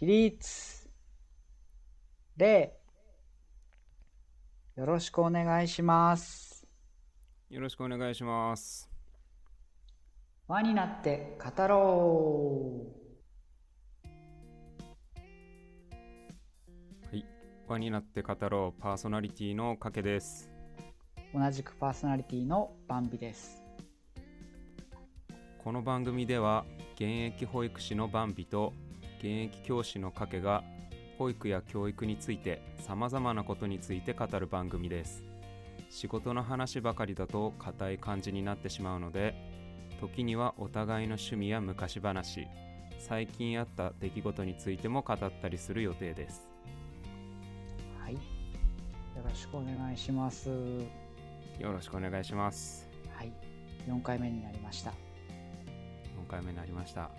起立礼よろしくお願いしますよろしくお願いします。輪になって語ろはい。輪になって語ろうパーソナリティのかけです。う同じくパーソナリティのバンビですこの番組では現役保育士のバンビと現役教師のかけが保育や教育についてさまざまなことについて語る番組です。仕事の話ばかりだと硬い感じになってしまうので時にはお互いの趣味や昔話最近あった出来事についても語ったりする予定です。はいよろしくお願いしますよろしくお願いします。はい4回目になりました4回目になりました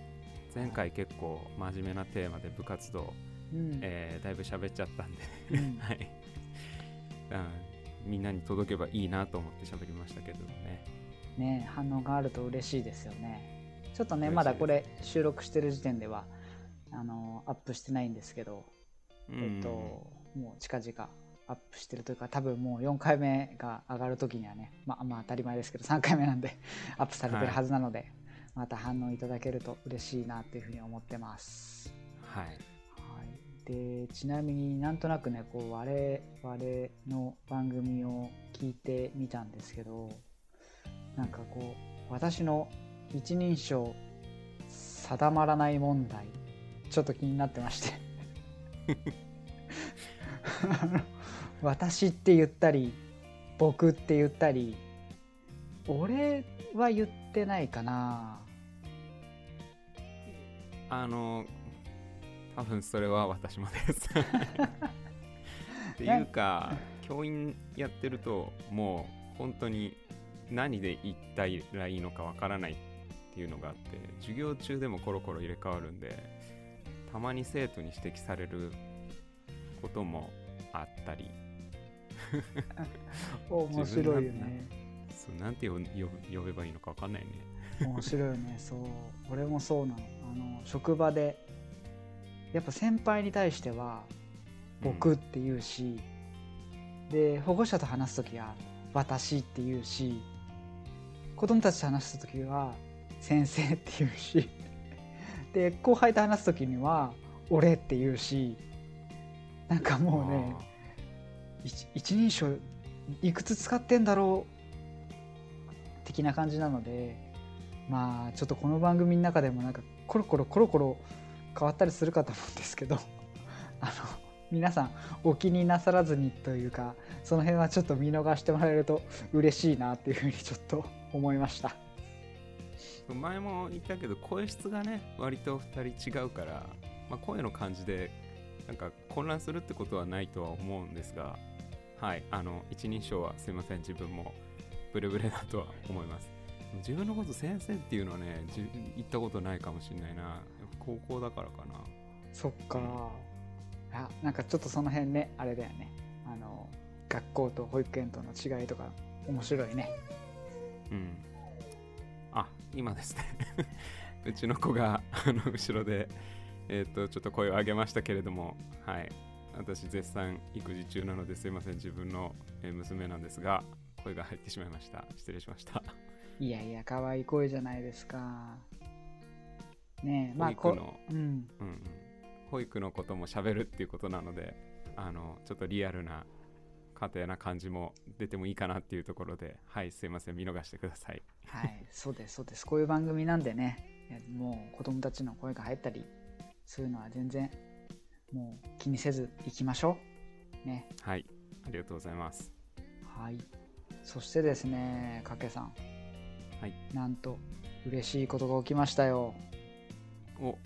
前回結構真面目なテーマで部活動、うん、えーだいぶ喋っちゃったんで、うん。はい、うん、みんなに届けばいいなと思って喋りましたけどね。ね反応があると嬉しいですよね。ちょっとねまだこれ収録してる時点ではあのアップしてないんですけど、うん。えっともう近々アップしてるというか多分もう4回目が上がる時にはねまあまあ当たり前ですけど3回目なんでアップされてるはずなので、また反応いただけると嬉しいなっていうふうに思ってます。はい。はい、でちなみになんとなくねこう我々の番組を聞いてみたんですけどなんかこう私の一人称定まらない問題ちょっと気になってまして。私って言ったり僕って言ったり俺は言ってないかな。あの多分それは私もです。っていうか教員やってるともう本当に何で言ったらいいのかわからないっていうのがあって授業中でもコロコロ入れ替わるんでたまに生徒に指摘されることもあったり。面白いよねそうなんて呼ぶ呼べばいいのかわかんないね。面白いよね。そう。俺もそうなの。あの職場でやっぱ先輩に対しては「僕」って言うし、で保護者と話す時は「私」って言うし子供たちと話す時は「先生」って言うしで後輩と話す時には「俺」って言うしなんかうんもうね一一人称いくつ使ってんだろう的な感じなのでまあちょっとこの番組の中でもなんかコロコロコロコロ変わったりするかと思うんですけど あの皆さんお気になさらずにというかその辺はちょっと見逃してもらえると嬉しいなっていうふうにちょっと思いました。前も言ったけど声質がね割と2人違うから、まあ、声の感じでなんか混乱するってことはないとは思うんですがはいあの一人称はすいません自分もブレブレだとは思います。自分のこと先生っていうのはねじ言ったことないかもしれないな。高校だからかな。そっか。あなんかちょっとその辺ねあれだよね。あの学校と保育園との違いとか面白いね。うん。あ今ですね。うちの子があの後ろでえっ、とちょっと声を上げましたけれどもはい。私絶賛育児中なのですいません。自分のえー娘なんですが声が入ってしまいました失礼しましたいやいや可愛い声じゃないですかねえま保あこ育の、うんうんうん、保育のことも喋るっていうことなのであのちょっとリアルな家庭な感じも出てもいいかなっていうところではいすいません見逃してくださいはい、そうです、そうです。こういう番組なんでね、もう子供たちの声が入ったり、そういうのは全然、もう気にせず行きましょう。ね。はいありがとうございますはい。そしてですね、かけさん。はい。なんと、嬉しいことが起きましたよ。お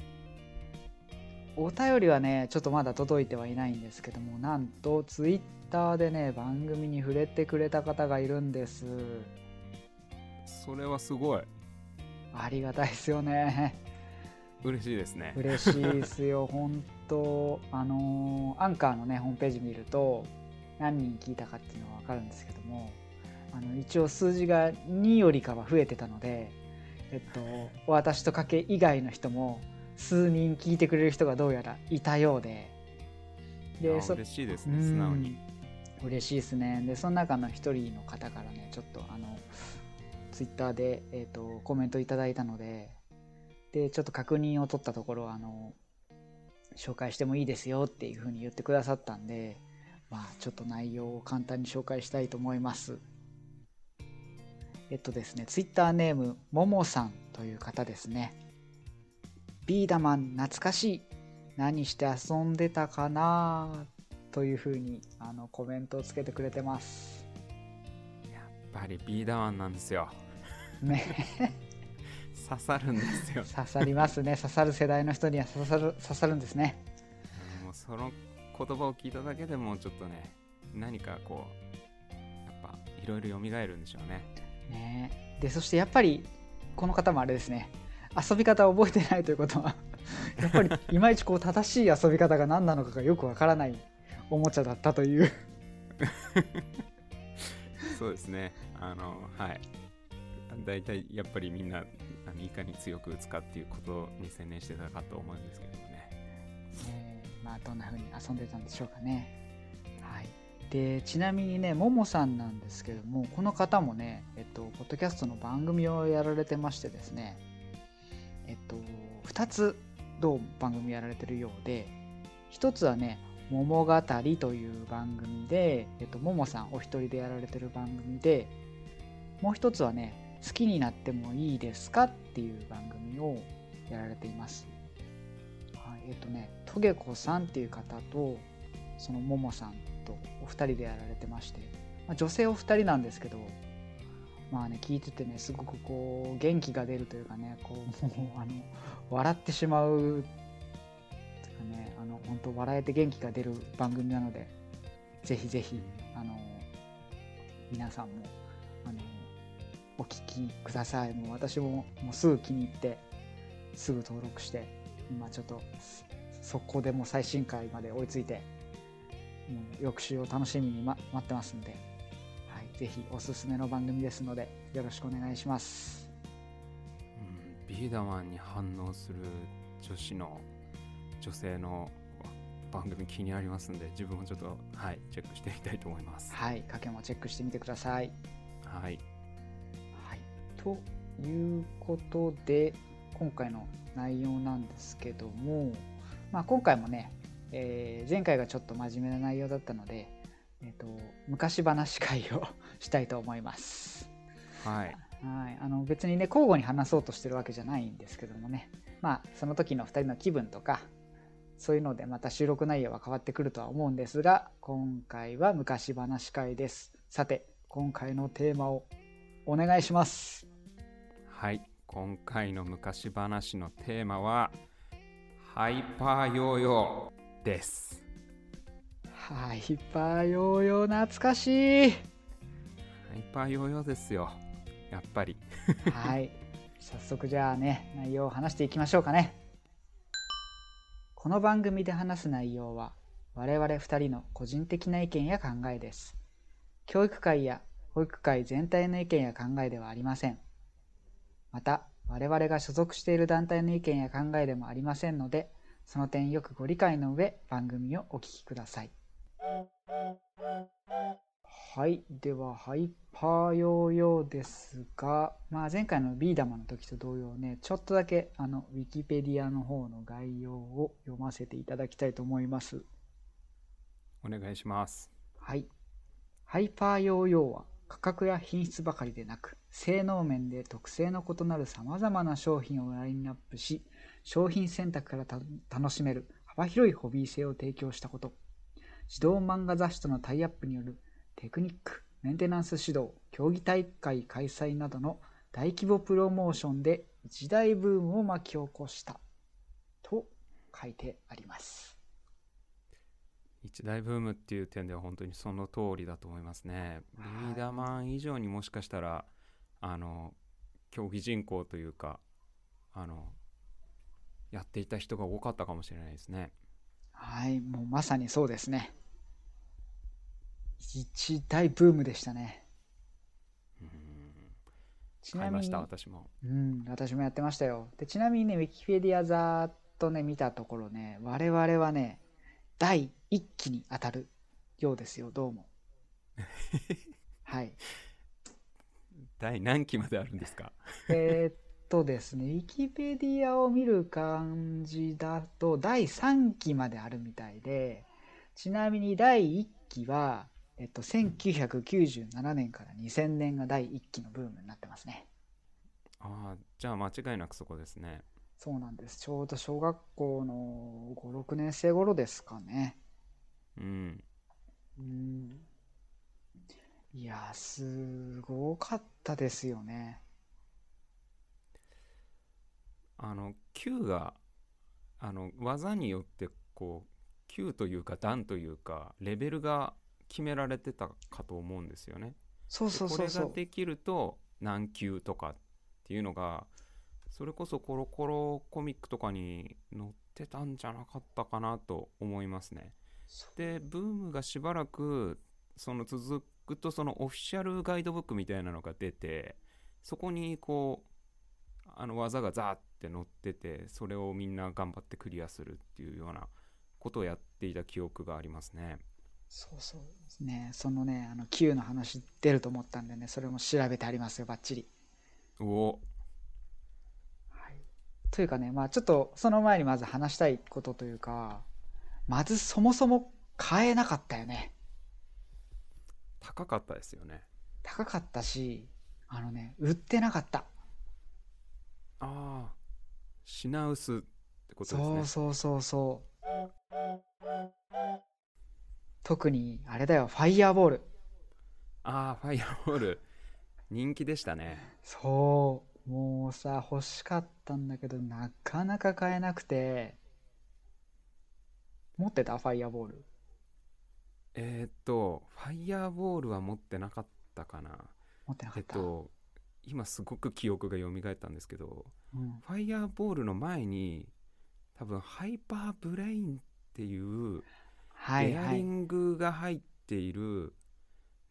お便りはね、ちょっとまだ届いてはいないんですけども、なんと、ツイッターでね、番組に触れてくれた方がいるんです。それはすごいありがたいですよね。嬉しいですね嬉しいですよ、本当あのーアンカーのね、ホームページ見ると、何人聞いたかっていうのは分かるんですけども、あの一応数字が2よりかは増えてたので、えっと、私とかけ以外の人も、数人聞いてくれる人がどうやらいたようで。で嬉しいですね素直に。嬉しいですね。でその中の一人の方からねちょっとあのツイッターで、えーと、コメントいただいたのででちょっと確認を取ったところあの紹介してもいいですよっていうふうに言ってくださったんでまあちょっと内容を簡単に紹介したいと思いますえっとですねツイッターネームももさんという方ですね。ビーダマン懐かしい。何して遊んでたかなというふうにあのコメントをつけてくれてます。やっぱりビーダマンなんですよ。ね。刺さるんですよ。刺さりますね。刺さる世代の人には刺さる刺さるんですね。もうその言葉を聞いただけでもちょっとね何かこうやっぱいろいろ蘇るんでしょうねね。でそしてやっぱりこの方もあれですね。遊び方を覚えてないということは やっぱりいまいちこう正しい遊び方が何なのかがよくわからないおもちゃだったという。そうですね。あのはい。大体やっぱりみんないかに強く打つかっていうことに専念してたかと思うんですけどもね。えー、まあどんな風に遊んでたんでしょうかね。はい、でちなみにねももさんなんですけどもこの方もねえっとポッドキャストの番組をやられてましてですねえっと2つどう番組やられてるようで1つはね「桃語り」という番組で、えっと、ももさんお一人でやられてる番組でもう一つはね好きになってもいいですかっていう番組をやられています。はい、えっ、とね、トゲコさんっていう方と、そのももさんとお二人でやられてまして、まあ、女性お二人なんですけど、まあね、聞いててね、すごくこう、元気が出るというかね、こう、もう、あの、笑ってしまう、というかね、あの、本当笑えて元気が出る番組なので、ぜひぜひ、あの、皆さんも、あの、お聞きください。もう私ももうすぐ気に入って、すぐ登録して、今ちょっと速攻でもう最新回まで追いついて、もう翌週を楽しみに、ま、待ってますんで、はい、ぜひおすすめの番組ですので、よろしくお願いします。うん、ビーダマンに反応する女子の女性の番組気になりますんで自分もちょっとはいチェックしてみたいと思います。はい賭けもチェックしてみてください。はい。ということで今回の内容なんですけども、まあ、今回もね、えー、前回がちょっと真面目な内容だったので、えーと、昔話会を したいと思います。はい、はい。あの別にね交互に話そうとしてるわけじゃないんですけどもね。まあその時の2人の気分とかそういうのでまた収録内容は変わってくるとは思うんですが今回は昔話会です。さて今回のテーマをお願いします。はい。今回の昔話のテーマはハイパーヨーヨーです。ハイパーヨーヨー懐かしい。ハイパーヨーヨーですよ。やっぱり。はい。早速じゃあね内容を話していきましょうかね。この番組で話す内容は我々2人の個人的な意見や考えです。教育会や保育会全体の意見や考えではありません。また、我々が所属している団体の意見や考えでもありませんので、その点よくご理解の上、番組をお聞きください。はい。では、ハイパーヨーヨーですが、まあ、前回のビー玉の時と同様ね、ちょっとだけ、あの、ウィキペディアの方の概要を読ませていただきたいと思います。お願いします。はい。ハイパーヨーヨーは、価格や品質ばかりでなく、性能面で特性の異なる様々な商品をラインナップし、商品選択から楽しめる幅広いホビー性を提供したこと。児童漫画雑誌とのタイアップによるテクニック、メンテナンス指導、競技大会開催などの大規模プロモーションで一大ブームを巻き起こしたと書いてあります。一大ブームっていう点では本当にその通りだと思いますね。リーダーマン以上にもしかしたらあの競技人口というかあのやっていた人が多かったかもしれないですね。はい、もうまさにそうですね。一大ブームでしたね。うんちなみに私も。うん、私もやってましたよ。でちなみにね、ウィキペディアザーっとね見たところね我々はね第1期に当たるようですよどうも はい第何期まであるんですか？えーっとですねウィキペディアを見る感じだと第3期まであるみたいでちなみに第1期は、えっと、1997年から2000年が第1期のブームになってますね。ああじゃあ間違いなくそこですね。そうなんです。ちょうど小学校の56年生頃ですかね。うん。うんいやすごかったですよねあの Q があの技によってこう Q というか段というかレベルが決められてたかと思うんですよね。そうでそうそうそうこれができると何級とかっていうのがそれこそコロコロコミックとかに載ってたんじゃなかったかなと思いますね。でブームがしばらくその続くとそのオフィシャルガイドブックみたいなのが出てそこにこうあの技がザーって載っててそれをみんな頑張ってクリアするっていうようなことをやっていた記憶がありますね。そうそうですね。そのねあの Q の話出ると思ったんでねそれも調べてありますよバッチリ、おお。はい、というかねまあちょっとその前にまず話したいことというかまずそもそも買えなかったよね高かったですよね。高かったしあのね売ってなかった。ああ品薄ってことですね。そう。そうそうそう。特にあれだよファイヤーボール。ああファイアボール。人気でしたね。そう。もうさ欲しかったんだけどなかなか買えなくて。持ってたファイヤーボールえーっとファイヤーボールは持ってなかったかな。え持ってなかった、っと今すごく記憶が蘇ったんですけどうん、ファイヤーボールの前に多分ハイパーブレインっていうベアリングが入っている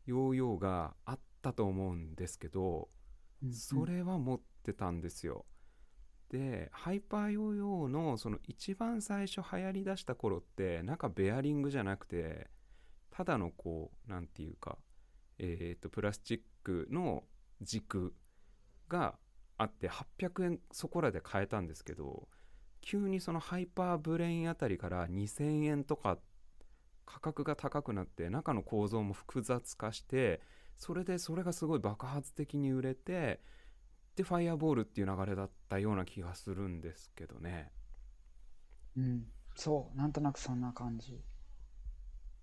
ヨーヨーがあったと思うんですけどうんうんそれは持ってたんですよ。でハイパーヨーヨーのその一番最初流行りだした頃ってなんかベアリングじゃなくてただのこうなんていうかえー、とプラスチックの軸があって800円そこらで買えたんですけど急にそのハイパーブレインあたりから2000円とか価格が高くなって中の構造も複雑化してそれでそれがすごい爆発的に売れてでファイアボールっていう流れだったような気がするんですけどね。うん、そう。なんとなくそんな感じ。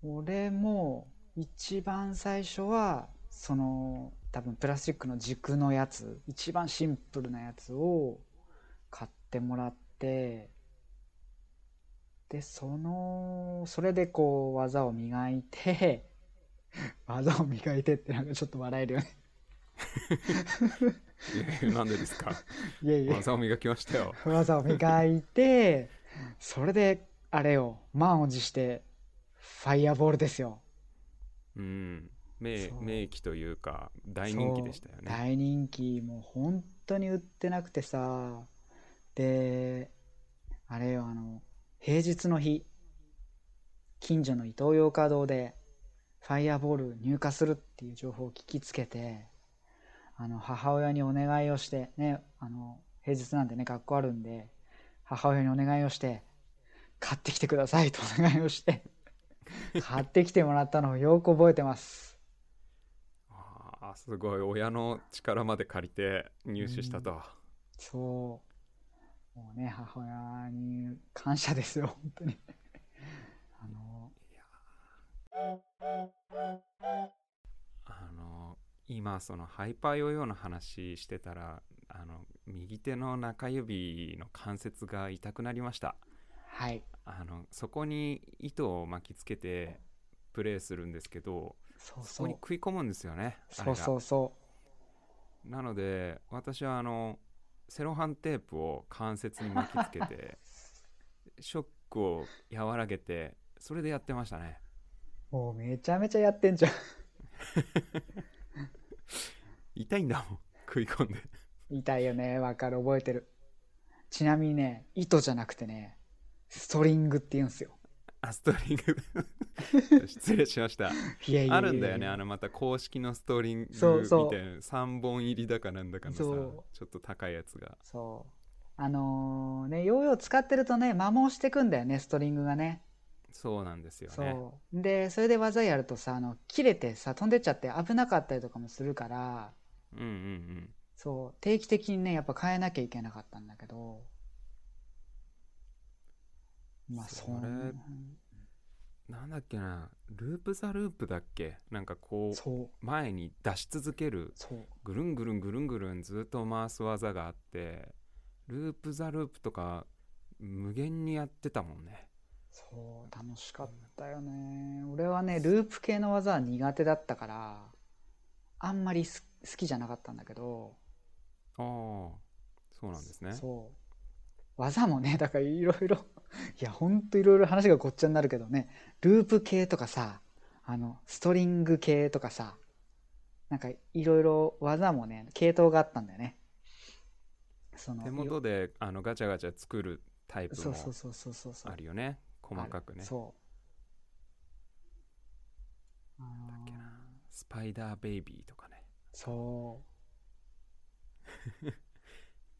俺も一番最初はその多分プラスチックの軸のやつ一番シンプルなやつを買ってもらってでそのそれでこう技を磨いて 技を磨いてってなんかちょっと笑えるよね。い やなんでですか？いやいや。技を磨きましたよ。技を磨いてそれであれよ満を持してファイアボールですよ。うん。名名機というか大人気でしたよね。大人気。もう本当に売ってなくてさ。であれよあの平日の日。近所のイトーヨーカ堂でファイアボール入荷するっていう情報を聞きつけてあの母親にお願いをしてねあの平日なんでね学校あるんで母親にお願いをして買ってきてくださいとお願いをして買ってきてもらったのをよく覚えてますあーすごい親の力まで借りて入手したと、そう。もうね、母親に感謝ですよ、本当に。あの、あの今そのハイパーヨーヨーの話してたらあの右手の中指の関節が痛くなりましたはい。あのそこに糸を巻きつけてプレイするんですけどそうそこに。食い込むんですよねあそうそうそなので私はあのセロハンテープを関節に巻きつけて ショックを和らげてそれでやってましたねう。もうめちゃめちゃやってんじゃん。痛いんだもん食い込んで痛いよね、わかる、覚えてる。ちなみにね糸じゃなくてねストリングって言うんですよ。あストリング。失礼しました。いやいやあるんだよねあのまた公式のストリングみたいな。そうそう3本入りだかなんだかのさちょっと高いやつが。そう。あのーねヨーヨー使ってるとね摩耗してくんだよねストリングがね。そうなんですよね。そう。でそれで技やるとさあの切れてさ飛んでっちゃって危なかったりとかもするから。うんうんうん。そう。定期的にねやっぱ変えなきゃいけなかったんだけどまあそれ。なんだっけな。ループザループだっけ？なんかこう前に出し続ける。ぐるんぐるんぐるんぐるんずっと回す技があってループザループとか無限にやってたもんね。そう楽しかったよね。俺はねループ系の技は苦手だったからあんまりす好きじゃなかったんだけど。ああそうなんですね。そう。技もねだからいろいろ いやほんといろいろ話がごっちゃになるけどね。ループ系とかさあのストリング系とかさなんかいろいろ技もね系統があったんだよね。その手元であのガチャガチャ作るタイプもそうそうそうそうそうそう。あるよね。細かくね。そう。だっけな。スパイダーベイビーとかね。そ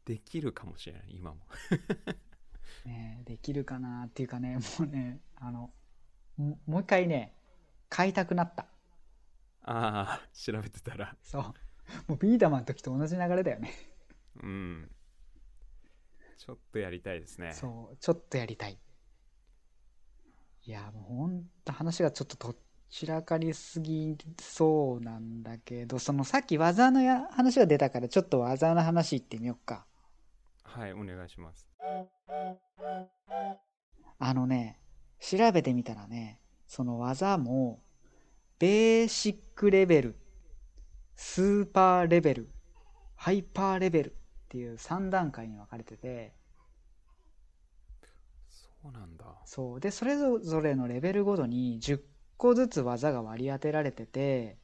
できるかもしれない今も。うねできるかなっていうかね もうねあのももう一回ね買いたくなった。ああ調べてたら。そう。もうビーダマンの時と同じ流れだよね。うん。ちょっとやりたいですね。そうちょっとやりたい。いやもうほんと話がちょっとどちらかりすぎそうなんだけどそのさっき技のや話が出たからちょっと技の話いってみよっかはいお願いします。あのね調べてみたらねその技もベーシックレベルスーパーレベルハイパーレベルっていう3段階に分かれててそうなんだ。そう。でそれぞれのレベルごとに10個ずつ技が割り当てられてて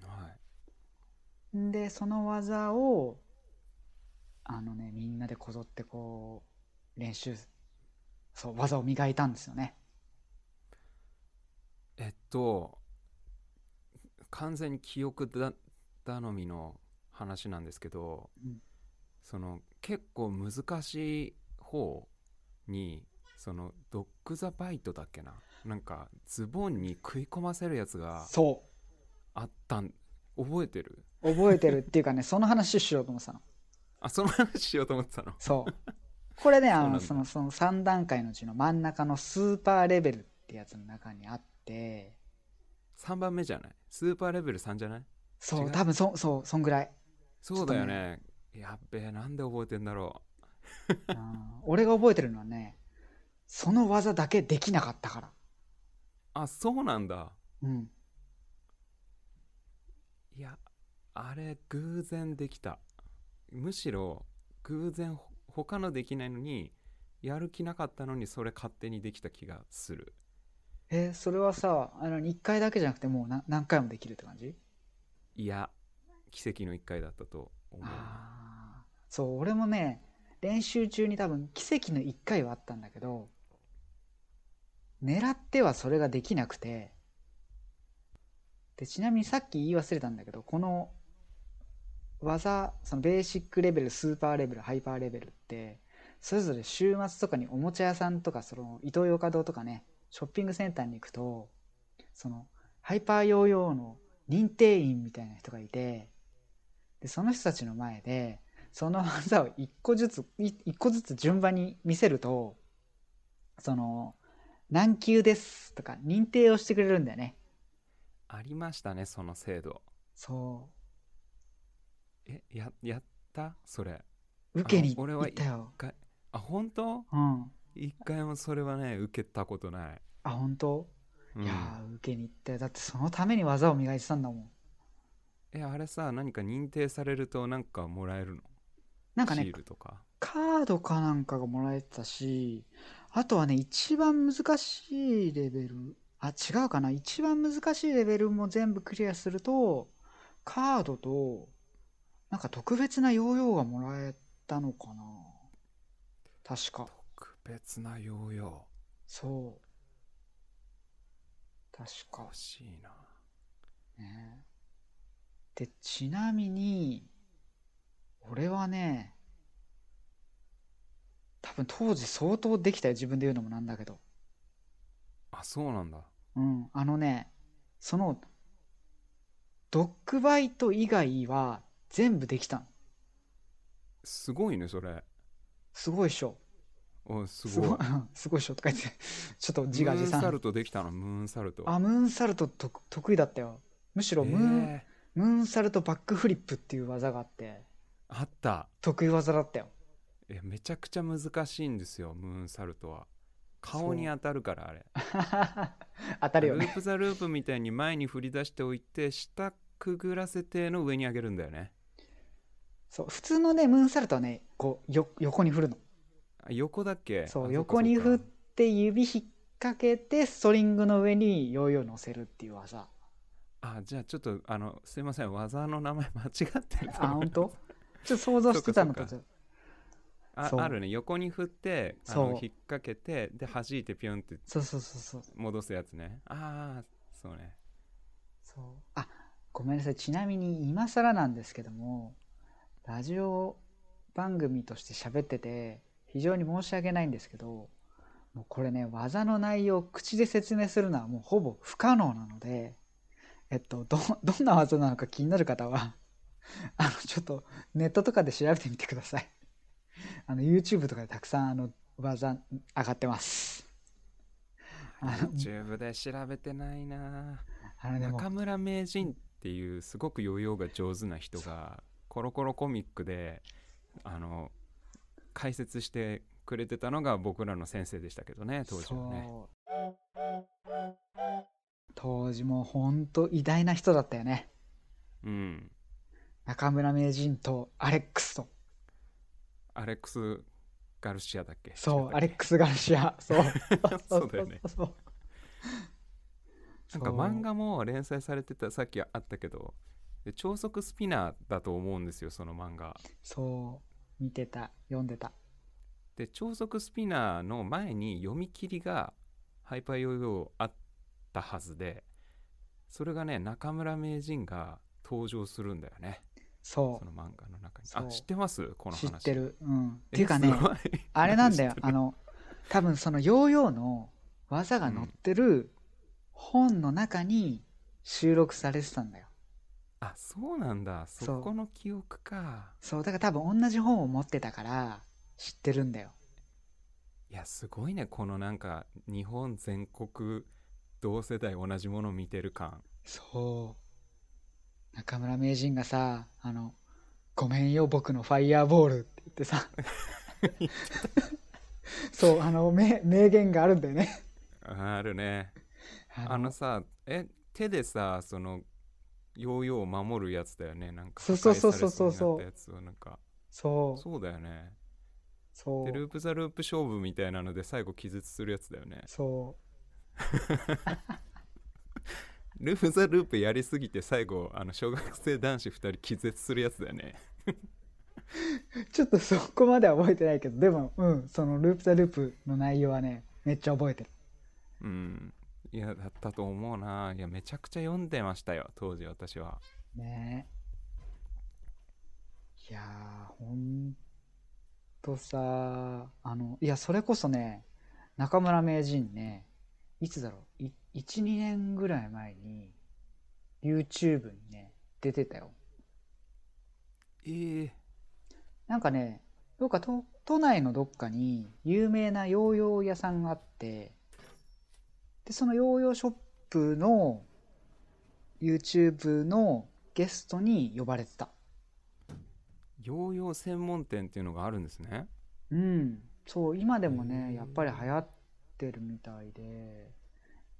はい。んでその技をあのねみんなでこぞってこう練習そう技を磨いたんですよね。えっと完全に記憶だ頼みの話なんですけど、うん。その結構難しい方にそのドッグ・ザ・バイトだっけな？なんかズボンに食い込ませるやつがそあったん覚えてる？う覚えてるっていうかねその話しようと思ってたのあその話しようと思ってたの？そう。これね あのそのその3段階のうちの真ん中のスーパーレベルってやつの中にあって。3番目じゃない？スーパーレベル3じゃない？違そうう？多分そそうそんぐらい。そうだよね。やっべえなんで覚えてんだろう。ん。俺が覚えてるのはねその技だけできなかったから。うあそうなんだ。うん。いやあれ偶然できたむしろ偶然ほ他のできないのにやる気なかったのにそれ勝手にできた気がする。えーそれはさあの1回だけじゃなくてもうな何回もできるって感じ？いや奇跡の1回だったと思う。あー。そう俺もね練習中に多分奇跡の1回はあったんだけど狙ってはそれができなくてでちなみにさっき言い忘れたんだけどこの技そのベーシックレベルスーパーレベルハイパーレベルってそれぞれ週末とかにおもちゃ屋さんとかそのイトーヨーカドーとかねショッピングセンターに行くとそのハイパーヨーヨーの認定員みたいな人がいてでその人たちの前でその技を一個ずつい一個ずつ順番に見せるとその何級ですとか認定をしてくれるんだよね。ありましたねその制度。そえややった？それ。う受けにあ俺は行ったよ。一回。あ本当？うん。一回もそれはね受けたことない、あ本当、うん。いやー受けに行ったよ。だってそのために技を磨いてたんだもん。えあれさ何か認定されるとなんかもらえるの？シなんかねールとか？カードかなんかがもらえてたしあとはね一番難しいレベル。あ違うかな。一番難しいレベルも全部クリアするとカードとなんか特別なヨーヨーがもらえたのかな。確か。特別なヨーヨそう。確か。ー欲しいな。ね。でちなみに俺はね多分当時相当できたよ自分で言うのもなんだけど。あそうなんだ。うん。あのねそのドッグバイト以外は全部できたの。すごいねそれ。すごいっしょ。おすごい。すごい。っしょとか言って。ちょっと自画自賛。ムーンサルトできたの？ムーンサルト。あムーンサルトと得意だったよ。むしろムーン、えー。ムーンサルトバックフリップっていう技があって。あった。得意技だったよ。いやめちゃくちゃ難しいんですよムーンサルトは。顔に当たるからあれ。当たるよね。ループ・ザ・ループみたいに前に振り出しておいて下くぐらせての上に上げるんだよねそう普通のねムーンサルトはねこうよ横に振るの。あ横だっけ？そうあ横に振って指引っ掛けてストリングの上にヨーヨー乗せるっていう技。あじゃあちょっとあのすいません技の名前間違ってるあ本当？ちょっと想像してたのと。そちょそうああるね。横に振ってあそう。の引っ掛けてで弾いてピュンってそうそうそうそう。戻すやつね。ああそうね。そう。あごめんなさい。ちなみに今更なんですけどもラジオ番組として喋ってて非常に申し訳ないんですけどもうこれね技の内容を口で説明するのはもうほぼ不可能なのでえっとどどんな技なのか気になる方はあのちょっとネットとかで調べてみてください。あの YouTube とかでたくさんあの技上がってます。YouTube で調べてないな。あの中村名人っていうすごくヨーヨーが上手な人がコロコロコミックであの解説してくれてたのが僕らの先生でしたけどね当時はね。当時も本当偉大な人だったよね。うん。中村名人とアレックスと。アレックス・ガルシアだっけ？そうアレックス・ガルシア。そう。そうだよね。なんか漫画も連載されてたさっきあったけどで超速スピナーだと思うんですよその漫画。そう見てた。読んでた。で超速スピナーの前に読み切りがハイパーヨーヨーあったはずでそれがね中村名人が登場するんだよね。そその漫画の中に。あ知ってます？こうの話。知ってる。うん。っえていうかねあれなんだよ。あの多分そのヨーヨーの技が載ってる本の中に収録されてたんだよあそうなんだ。そこの記憶か。そうだから多分同じ本を持ってたから知ってるんだよ。いやすごいね。このなんか日本全国同世代同じもの見てる感。そう。中村名人がさあの「ごめんよ僕のファイヤーボール」って言ってさ。そうあの名名言があるんだよね。あるね。ああのさえ手でさそのヨーヨーを守るやつだよね。なんかそうそうそうそう。そうになったやつをなんか。そう。そうだよね。そう。でループ・ザ・ループ勝負みたいなので最後気絶するやつだよね。そう。ループ・ザ・ループやりすぎて最後あの小学生男子2人気絶するやつだよね。ちょっとそこまでは覚えてないけどでもうんそのループ・ザ・ループの内容はねめっちゃ覚えてる。うんいやだったと思うな。いやめちゃくちゃ読んでましたよ当時私は。ね。いやーほんとさあのいやそれこそね中村名人ねいつだろう12年ぐらい前に YouTube にね出てたよ。ええなんかねどっか都都内のどっかに有名なヨーヨー屋さんがあってでそのヨーヨーショップの YouTube のゲストに呼ばれてた。ヨーヨー専門店っていうのがあるんですね。うん。そう今でもへねー。やっぱり流行ってるみたいで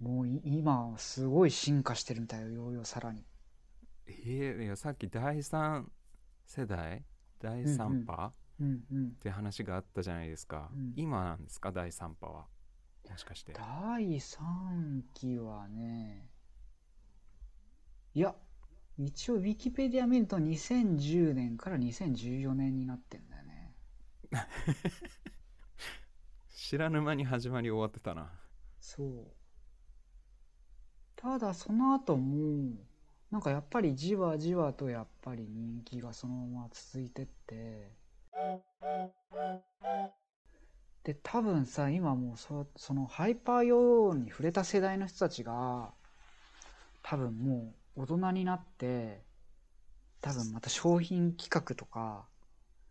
もうい今すごい進化してるみたいよヨーヨーさらに。ええいやさっき第3世代？第3波、うんうん。って話があったじゃないですか、うん。今なんですか？第3波はもしかして。第3期はねいや一応ウィキペディア見ると2010年から2014年になってんだよね。知らぬ間に始まり終わってたな。そう。ただその後もなんかやっぱりじわじわとやっぱり人気がそのまま続いてってで多分さ今もうそそのハイパーヨーヨーに触れた世代の人たちが多分もう大人になって多分また商品企画とか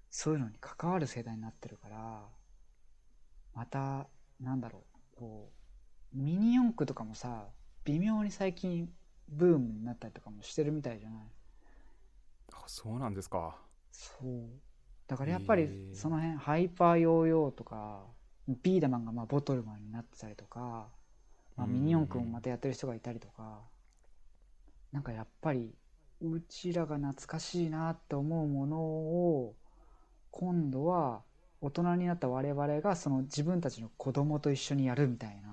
そういうのに関わる世代になってるからまたなんだろうこうミニ四駆とかもさ微妙に最近ブームになったりとかもしてるみたいじゃない？あそうなんですか。そうだからやっぱりその辺ハイパーヨーヨーとかビーダマンがまあボトルマンになってたりとか、まあ、うん。ミニ四駆もまたやってる人がいたりとかなんかやっぱりうちらが懐かしいなって思うものを今度は大人になった我々がその自分たちの子供と一緒にやるみたいな。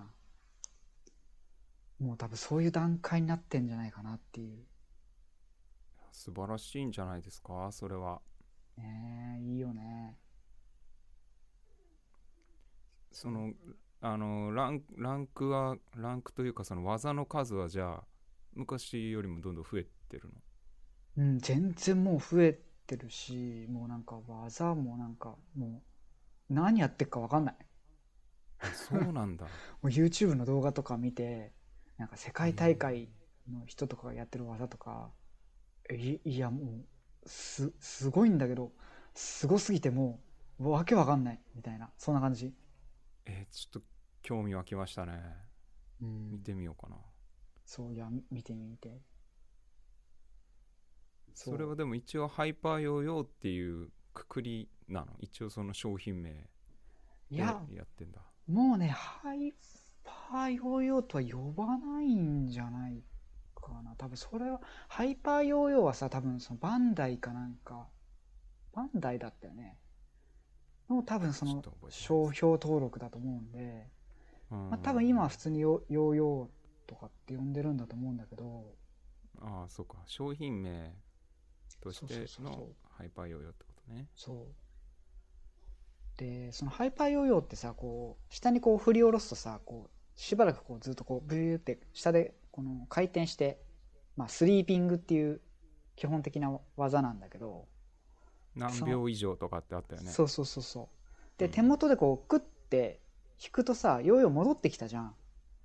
もう多分そういう段階になってんじゃないかなっていう。素晴らしいんじゃないですかそれはねえいいよね。そのあのランランクはランクというかその技の数はじゃあ昔よりもどんどん増えてるの？うん、全然もう増えてるし、もうなんか技もなんかもう何やってるか分かんない。あそうなんだ。もう YouTube の動画とか見て、なんか世界大会の人とかがやってる技とか、いいやもうす、すごいんだけど、すごすぎてもうわけわかんないみたいな、そんな感じ。えーちょっと興味湧きましたね。うん。見てみようかな。そういや、み見てみて。それはでも一応ハイパーヨーヨーっていうくくりなの？一応その商品名でいや、やってんだ。もうね、ハイパーヨーヨーとは呼ばないんじゃないかな。多分それは、ハイパーヨーヨーはさ、多分そのバンダイかなんか、バンダイだったよね。の多分その商標登録だと思うんで、うん。まあ、多分今は普通にヨヨーヨーとかって呼んでるんだと思うんだけど、ああそうか。商品名としてのハイパーヨーヨーってことね。そう。で、そのハイパーヨーヨーってさ、こう、下にこう振り下ろすとさ、こう、しばらくこうずっとこう、ブーって下でこの回転して、まあ、スリーピングっていう基本的な技なんだけど、何秒以上とかってあったよねそうそうそうそう。で、うん手元でこう、クッて引くとさ、ヨーヨー戻ってきたじゃん。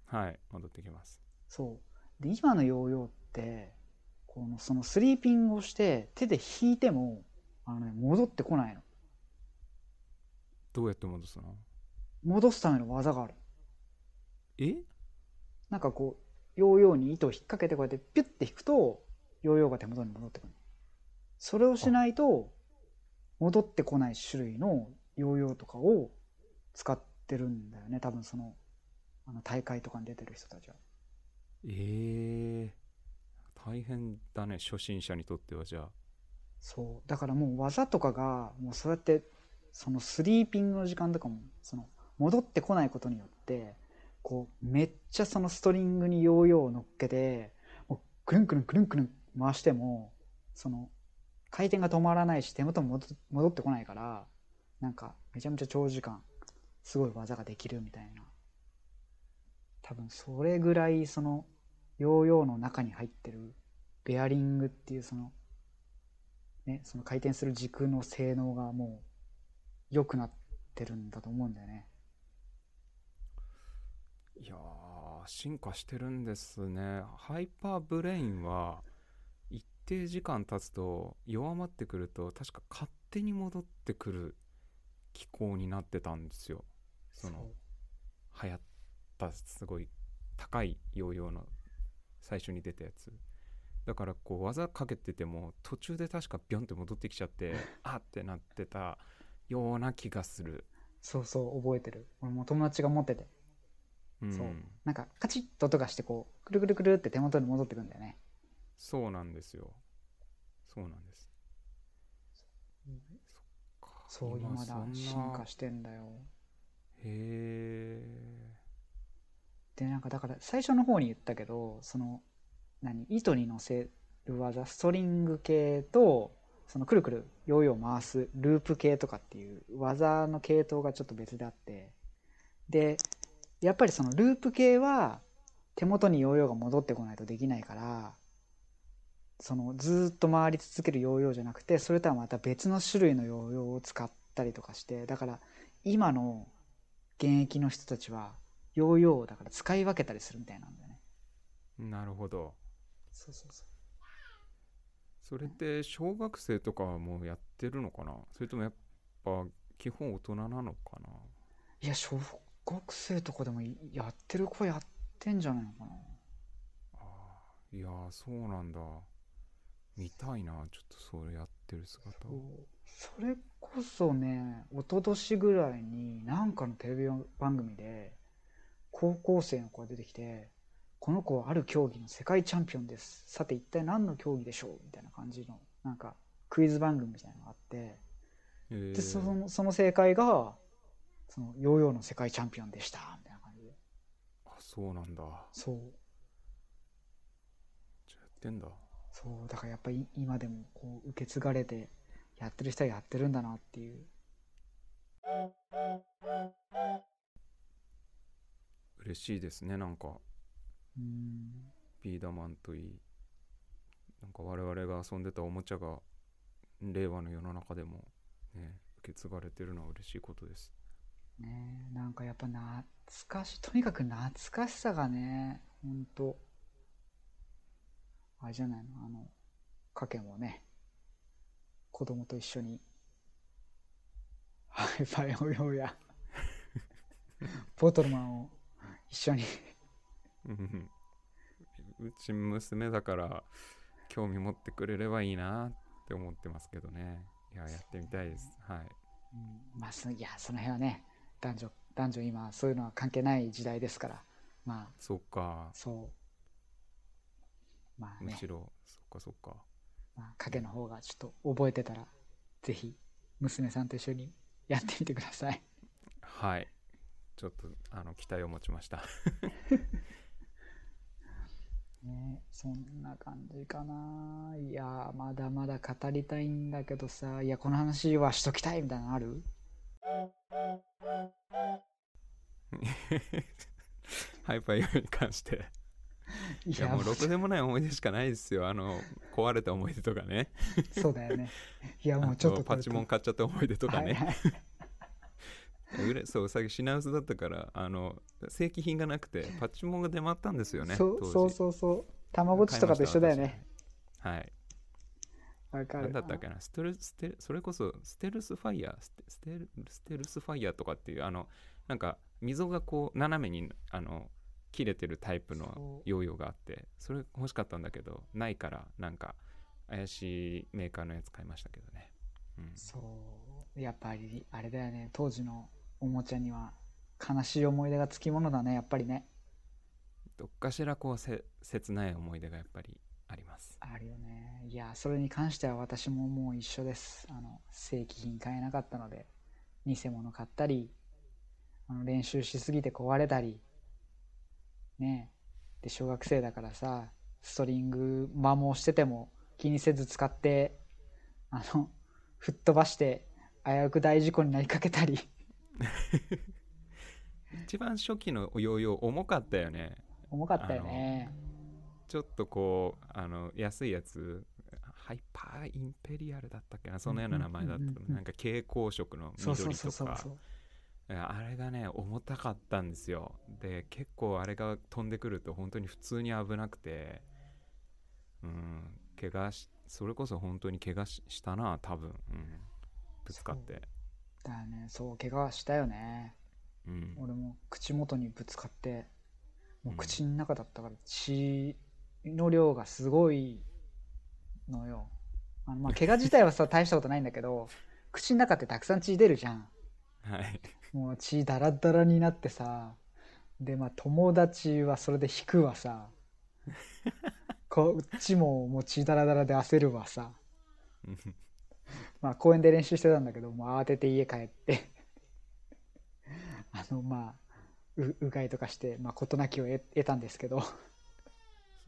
はい戻ってきますそう。で、今のヨーヨーって、この、そのスリーピングをして、手で引いても、あのね、戻ってこないの。どうやって戻すの？戻すための技がある。え？なんかこう、ヨーヨーに糸を引っ掛けてこうやってピュッて引くと、ヨーヨーが手元に戻ってくる。それをしないと、戻ってこない種類のヨーヨーとかを使ってるんだよね。多分その、あの大会とかに出てる人たちは。ええ大変だね初心者にとってはじゃあそう。だからもう技とかが、もうそうやって、そのスリーピングの時間とかも、その、戻ってこないことによって、こう、めっちゃそのストリングにヨーヨーを乗っけて、もう、くるんくるんくるんくるん回しても、その、回転が止まらないし、手元も戻ってこないから、なんか、めちゃめちゃ長時間、すごい技ができるみたいな。多分、それぐらい、その、ヨーヨーの中に入ってる、ベアリングっていう、その、ね、その回転する軸の性能がもう良くなってるんだと思うんだよね。いやー進化してるんですね。ハイパーブレインは一定時間経つと弱まってくると確か勝手に戻ってくる機構になってたんですよ。その流行ったすごい高いヨーヨーの最初に出たやつ。だからこう技かけてても途中で確かビョンって戻ってきちゃって あってなってたような気がする。そうそう覚えてる。俺も友達が持っててうん。そう。なんかカチッと音がしてこうくるくるくるって手元に戻ってくんだよね。そうなんですよ。そうなんです。そう今だ今そんな。進化してんだよ。へでなんかだから最初の方に言ったけどその何糸に乗せる技ストリング系とそのくるくるヨーヨー回すループ系とかっていう技の系統がちょっと別であって。でやっぱりそのループ系は手元にヨーヨーが戻ってこないとできないからそのずーっと回り続けるヨーヨーじゃなくてそれとはまた別の種類のヨーヨーを使ったりとかしてだから今の現役の人たちはヨーヨーをだから使い分けたりするみたいなんだよね。なるほど。そうそうそう。それって小学生とかはもうやってるのかな？それともやっぱ基本大人なのかな？いや小学生とかでもやってる子やってんじゃないのかな。あーいやーそうなんだ。見たいなちょっとそれやってる姿そう。をそれこそね一昨年ぐらいになんかのテレビ番組で高校生の子が出てきてこの子はある競技の世界チャンピオンです。さて一体何の競技でしょう？みたいな感じのなんかクイズ番組みたいなのがあって。えー。でそのその正解がそのヨーヨーの世界チャンピオンでしたみたいな感じで。あそうなんだ。そう。じゃあやってんだ。そう。だからやっぱり今でもこう受け継がれてやってる人はやってるんだなっていう。嬉しいですねなんか。うん。ビーダマンといいなんか我々が遊んでたおもちゃが令和の世の中でもね受け継がれてるのは嬉しいことですね。えなんかやっぱ懐かしいとにかく懐かしさがねほんとあれじゃないのあのかけもね子供と一緒にハイパイオヨーやボトルマンを一緒に。うんうち娘だから興味持ってくれればいいなって思ってますけどね。いややってみたいです。はい。うん。まあそいやその辺はね男女男女今そういうのは関係ない時代ですから。まあ。そっか。そう。まあね。むしろそっかそっか。まあ、影の方がちょっと覚えてたらぜひ娘さんと一緒にやってみてください。はい。ちょっとあの期待を持ちました。ねそんな感じかな。いやーまだまだ語りたいんだけどさいやこの話はしときたいみたいなのある？ハイパイに関して。いいやもうろくでもない思い出しかないですよ。あの壊れた思い出とかね。そうだよね。いやもうちょっとあパチモン買っちゃった思い出とかね、はいはい。そうさっき品薄だったからあの正規品がなくて パチモンが出回ったんですよねそうそうそうそう。たまごっちとかと一緒だよね。はいわかる。何だったっけな？ステルステルそれこそステルスファイヤーステステルステルスファイヤーとかっていうあのなんか溝がこう斜めにあの切れてるタイプのヨーヨーがあってそれ欲しかったんだけどないからなんか怪しいメーカーのやつ買いましたけどね、うん、そう。やっぱりあれだよね。当時のおもちゃには悲しい思い出がつきものだねやっぱりね。どっかしらこうせ切ない思い出がやっぱりあります。あるよね。いやそれに関しては私ももう一緒です。あの正規品買えなかったので偽物買ったりあの練習しすぎて壊れたりね。えで小学生だからさストリング摩耗してても気にせず使ってあの吹っ飛ばして危うく大事故になりかけたり。一番初期のヨーヨー重かったよね。重かったよねちょっとこうあの安いやつハイパーインペリアルだったっけなそのような名前だったう。んうんうんうん。なんか蛍光色のそう緑とかあれがね重たかったんですよ。で結構あれが飛んでくると本当に普通に危なくて。うん。怪我しそれこそ本当に怪我ししたな多分、うん、ぶつかって。だよね。そう怪我はしたよね。うん。俺も口元にぶつかってもううん。口の中だったから血の量がすごいのよ。あのまあ怪我自体はさ大したことないんだけど 口の中ってたくさん血出るじゃん。はい。もう血ダラダラになってさでまあ友達はそれで引くわさ。こっちももう血ダラダラで焦るわさ。うん。まあ公園で練習してたんだけどもう慌てて家帰って。あのまあううがいとかしてまあ事なきを得得たんですけど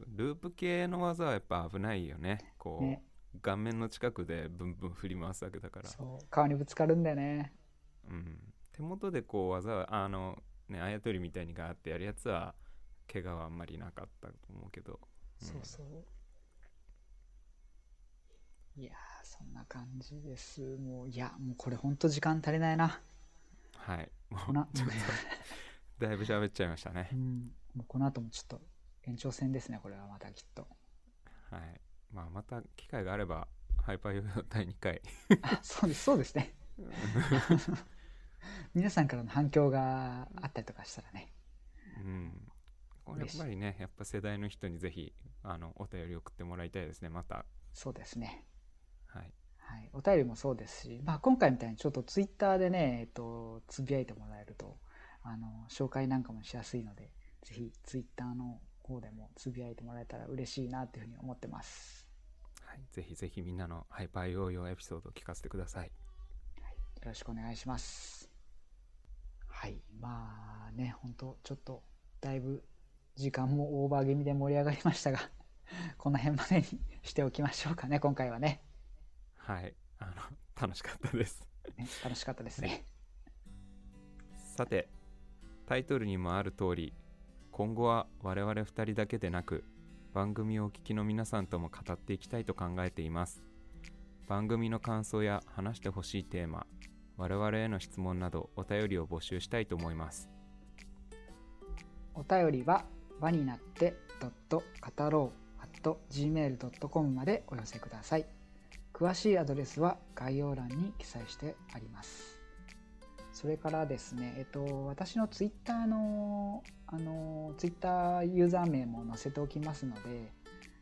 ループ系の技はやっぱ危ないよね。こうね。顔面の近くでブンブン振り回すわけだから。そう。顔にぶつかるんだよね。うん、手元でこう技あのねあやとりみたいにガーってやるやつは怪我はあんまりなかったと思うけど、うん。そうそう。いやーそんな感じです。もういやもうこれほんと時間足りないな。はい。もうちょっとだいぶ喋っちゃいましたね。うん。もうこの後もちょっと延長戦ですねこれはまたきっと。はい。まあまた機会があればハイパーヨーヨー第2回。あそうですそうですね。皆さんからの反響があったりとかしたらね。うん。これやっぱりねやっぱ世代の人にぜひあのお便り送ってもらいたいですねまた。そうですね。はい。はい、お便りもそうですし、まあ、今回みたいにちょっとツイッターでね、えっと、つぶやいてもらえるとあの紹介なんかもしやすいのでぜひツイッターの方でもつぶやいてもらえたら嬉しいなというふうに思ってます、はい、ぜひぜひみんなのハイパーヨーヨーエピソードを聞かせてください。はい、よろしくお願いします。はいまあね本当ちょっとだいぶ時間もオーバー気味で盛り上がりましたが この辺までにしておきましょうかね今回はね。はいあの楽しかったです。ね楽しかったですね。さてタイトルにもある通り今後は我々2人だけでなく番組をお聞きの皆さんとも語っていきたいと考えています。番組の感想や話してほしいテーマ我々への質問などお便りを募集したいと思います。お便りは輪になってドット語ろう gmail.com までお寄せください。詳しいアドレスは概要欄に記載してあります。それからですね、えっと、私のツイッターのあのツイッターユーザー名も載せておきますので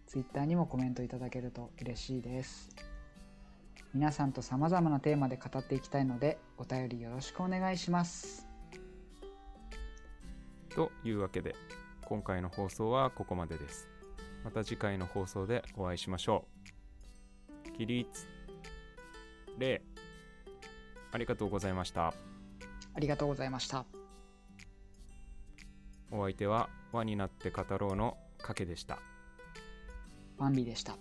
ツイッターにもコメントいただけると嬉しいです。皆さんと様々なテーマで語っていきたいのでお便りよろしくお願いします。というわけで今回の放送はここまでです。また次回の放送でお会いしましょう。起立礼。ありがとうございました。ありがとうございましたお相手は輪になって語ろうのかけでした。バンビでした。